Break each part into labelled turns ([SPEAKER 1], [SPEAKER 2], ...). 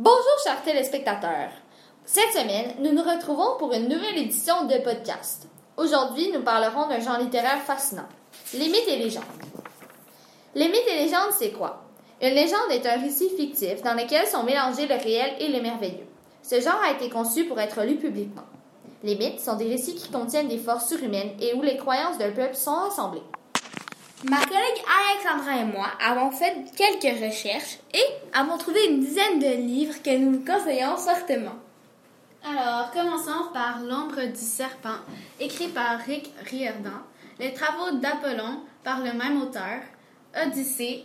[SPEAKER 1] Bonjour chers téléspectateurs. Cette semaine, nous nous retrouvons pour une nouvelle édition de podcast. Aujourd'hui, nous parlerons d'un genre littéraire fascinant, les mythes et légendes. Les mythes et légendes, c'est quoi? Une légende est un récit fictif dans lequel sont mélangés le réel et le merveilleux. Ce genre a été conçu pour être lu publiquement. Les mythes sont des récits qui contiennent des forces surhumaines et où les croyances d'un peuple sont rassemblées.
[SPEAKER 2] Ma collègue Alexandra et moi avons fait quelques recherches et avons trouvé une dizaine de livres que nous conseillons fortement.
[SPEAKER 3] Alors, commençons par L'ombre du serpent, écrit par Rick Riordan, Les travaux d'Apollon par le même auteur, Odyssée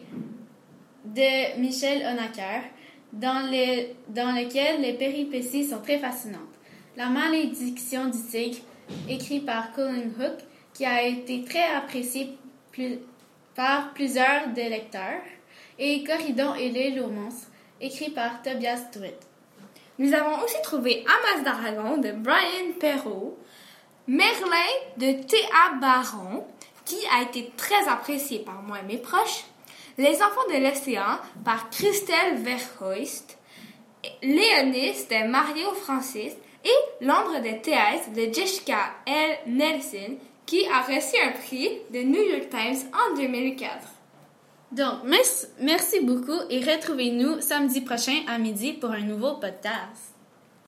[SPEAKER 3] de Michel Honaker, dans, dans lequel les péripéties sont très fascinantes. La malédiction du tigre, écrit par Colin Hook, qui a été très apprécié par plusieurs des lecteurs, et Corridon et l'île aux monstres, écrit par Tobias Druitt.
[SPEAKER 2] Nous avons aussi trouvé Amas d'Aragon de Brian Perrault, Merlin de Théa Baron, qui a été très apprécié par moi et mes proches, Les enfants de l'océan par Christelle Verhoost, Léonis de Mario Francis et L'ombre de Théâtre de Jessica L. Nelson, qui a reçu un prix de New York Times en 2004.
[SPEAKER 3] Donc, merci beaucoup et retrouvez-nous samedi prochain à midi pour un nouveau podcast.